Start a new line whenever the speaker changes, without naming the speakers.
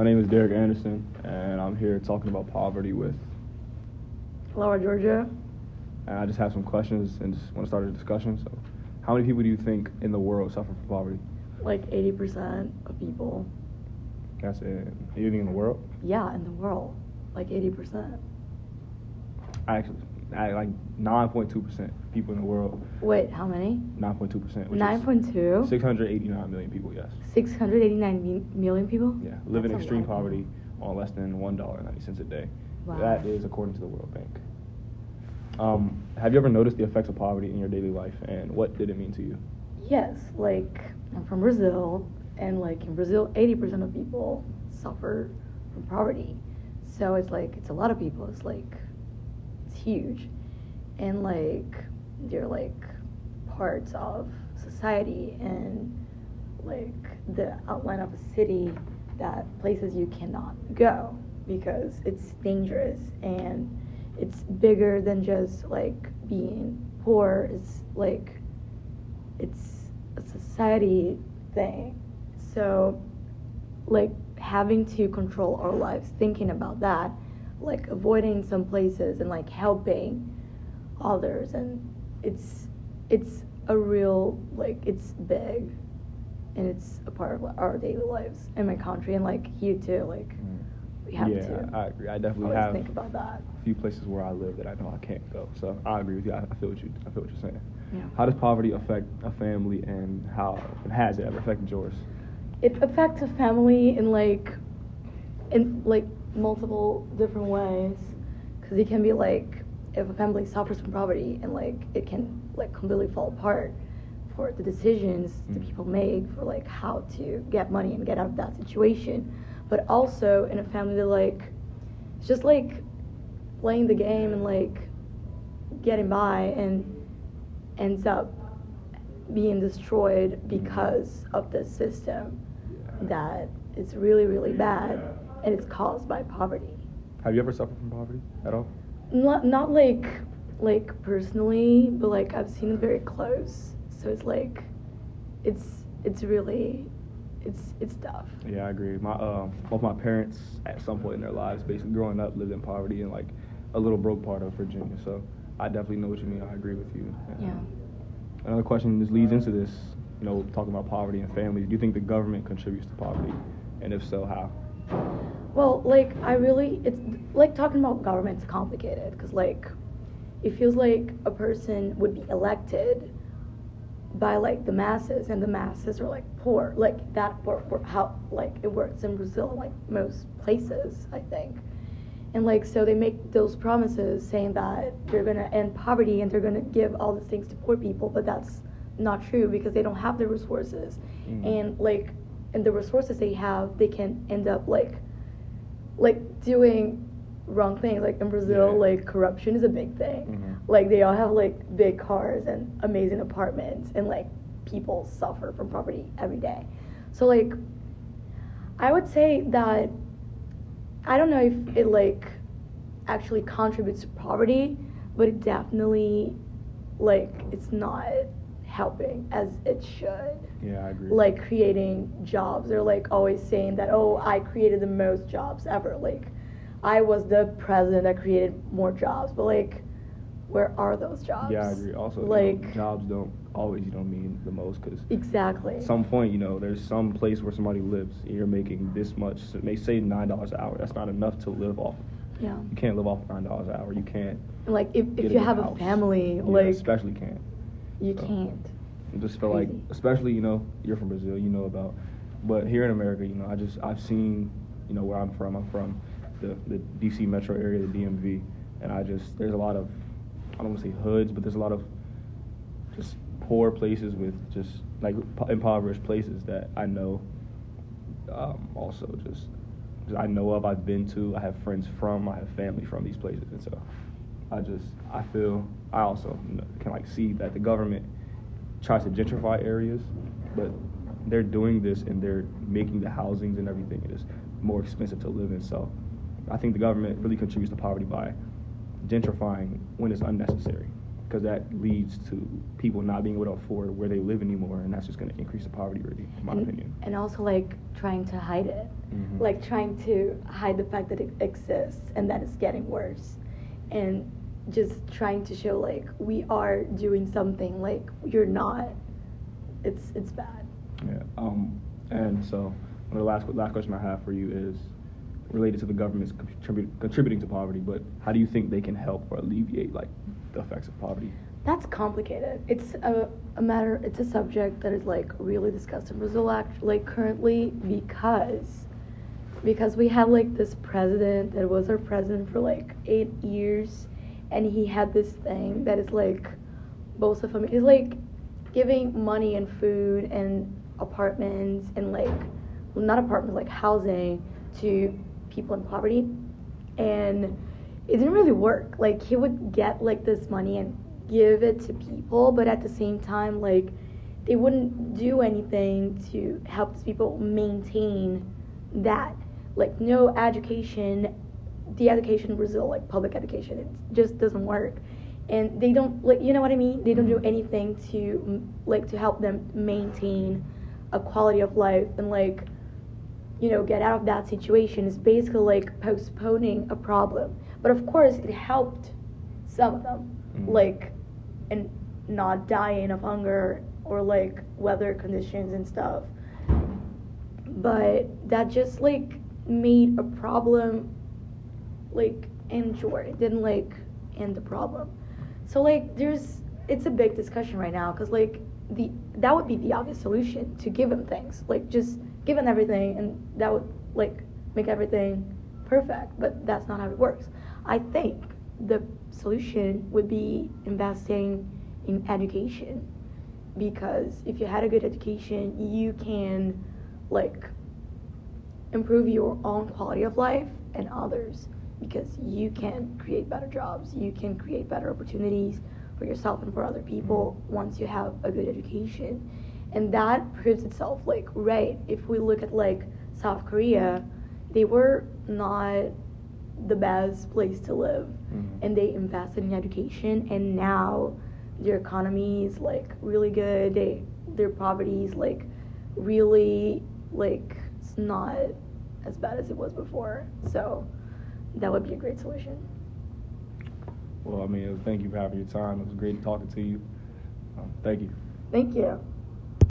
My name is Derek Anderson, and I'm here talking about poverty with.
Laura Georgia.
And I just have some questions and just want to start a discussion. So, how many people do you think in the world suffer from poverty?
Like 80% of people.
That's it. Anything in the world?
Yeah, in the world. Like 80%.
Actually, I, like 9.2% people in the world.
Wait, how many?
9.2%.
9.2?
689 million people, yes.
689 million people?
Yeah, live in
That's
extreme poverty on less than $1.90 a day.
Wow.
That is according to the World Bank. Um, have you ever noticed the effects of poverty in your daily life, and what did it mean to you?
Yes, like I'm from Brazil, and like in Brazil, 80% of people suffer from poverty. So it's like it's a lot of people. It's like it's huge, and like they're like parts of society and like the outline of a city that places you cannot go because it's dangerous and it's bigger than just like being poor. It's like it's a society thing. So, like having to control our lives, thinking about that, like avoiding some places and like helping others, and it's it's a real like it's big, and it's a part of our daily lives in my country and like here too. Like mm. we have
yeah,
to
I agree. I definitely
always
have
think about that.
a few places where I live that I know I can't go. So I agree with you. I, I feel what you. I feel what you're saying.
Yeah.
How does poverty affect a family, and how and has it ever affected yours?
it affects a family in like in like multiple different ways because it can be like if a family suffers from poverty and like it can like completely fall apart for the decisions that
Mm.
people make for like how to get money and get out of that situation. But also in a family that like it's just like playing the game and like getting by and ends up being destroyed because of the system that is really really bad and it's caused by poverty
Have you ever suffered from poverty at all?
not not like like personally but like i've seen it very close so it's like it's it's really it's it's tough
Yeah, I agree. My uh, both my parents at some point in their lives, basically growing up, lived in poverty in like a little broke part of Virginia. So I definitely know what you mean. I agree with you.
yeah
Another question just leads into this. You know, talking about poverty and families. Do you think the government contributes to poverty, and if so, how?
Well, like I really, it's like talking about government's complicated because like it feels like a person would be elected by like the masses, and the masses are like poor, like that. How like it works in Brazil, like most places, I think. And like so, they make those promises saying that they're gonna end poverty and they're gonna give all these things to poor people, but that's not true because they don't have the resources,
Mm.
and like, and the resources they have, they can end up like like doing wrong things. Like in Brazil,
Yeah.
like corruption is a big thing.
Mhm.
Like they all have like big cars and amazing apartments, and like people suffer from poverty every day. So like, I would say that I don't know if it like actually contributes to poverty, but it definitely like it's not helping as it should
Yeah, I agree.
like creating jobs. They're like always saying that, oh, I created the most jobs ever. Like, I was the president that created more jobs. But like, where are those jobs?
Yeah, I agree. Also, you know,
like
jobs don't always you don't mean the most because
exactly.
at some point you know there's some place where somebody lives and you're making this much. So may say nine dollars an hour. That's not enough to live off.
yeah.
You can't live off nine dollars an hour. You can't.
Like if, if you have a family,
Yeah,
like
especially can't.
You
so.
can't.
I just feel like, especially you know, you're from Brazil, you know about, but here in America, you know, I just I've seen, you know, where I'm from. I'm from the the D.C. metro area, the DMV, and I just there's a lot of, I don't want to say hoods, but there's a lot of just poor places with just like po- impoverished places that I know. Um, also, just I know of, I've been to, I have friends from, I have family from these places, and so I just I feel I also can like see that the government tries to gentrify areas, but they're doing this and they're making the housings and everything it is more expensive to live in. So I think the government really contributes to poverty by gentrifying when it's unnecessary. because that leads to people not being able to afford where they live anymore, and that's just going to increase the poverty rate, in my
and,
opinion.
And also like trying to hide it,
Mhm.
like trying to hide the fact that it exists and that it's getting worse, and just trying to show like we are doing something like you're not. It's it's bad.
Yeah. Um, and so, one of the last last question I have for you is related to the government's contribut- contributing to poverty, but how do you think they can help or alleviate like the effects of poverty?
That's complicated. It's a, a matter. It's a subject that is like really discussed in Brazil, act like currently because because we had like this president that was our president for like eight years, and he had this thing that is like Bolsa Família. He's like giving money and food and apartments and like well, not apartments like housing to people in poverty, and it didn't really work. Like he would get like this money and give it to people, but at the same time, like they wouldn't do anything to help these people maintain that. Like no education, the education in Brazil, like public education, it just doesn't work. And they don't like you know what I mean. They don't do anything to like to help them maintain a quality of life and like you know get out of that situation. It's basically like postponing a problem. But of course, it helped some of them,
Mhm.
like and not dying of hunger or like weather conditions and stuff. But that just like made a problem like endure. It didn't like end the problem. So like there's it's a big discussion right now because like the that would be the obvious solution to give them things like just give them everything and that would like make everything perfect. But that's not how it works. I think the solution would be investing in education because if you had a good education, you can like improve your own quality of life and others because you can create better jobs, you can create better opportunities for yourself and for other people once you have a good education. And that proves itself like right if we look at like South Korea, they were not the best place to live.
Mhm.
and they invested in education and now their economy is like really good. They their poverty is like really like it's not as bad as it was before. So that would be a great solution
Well, I mean, thank you for having your time. It was great talking to you. Um, thank you.
thank you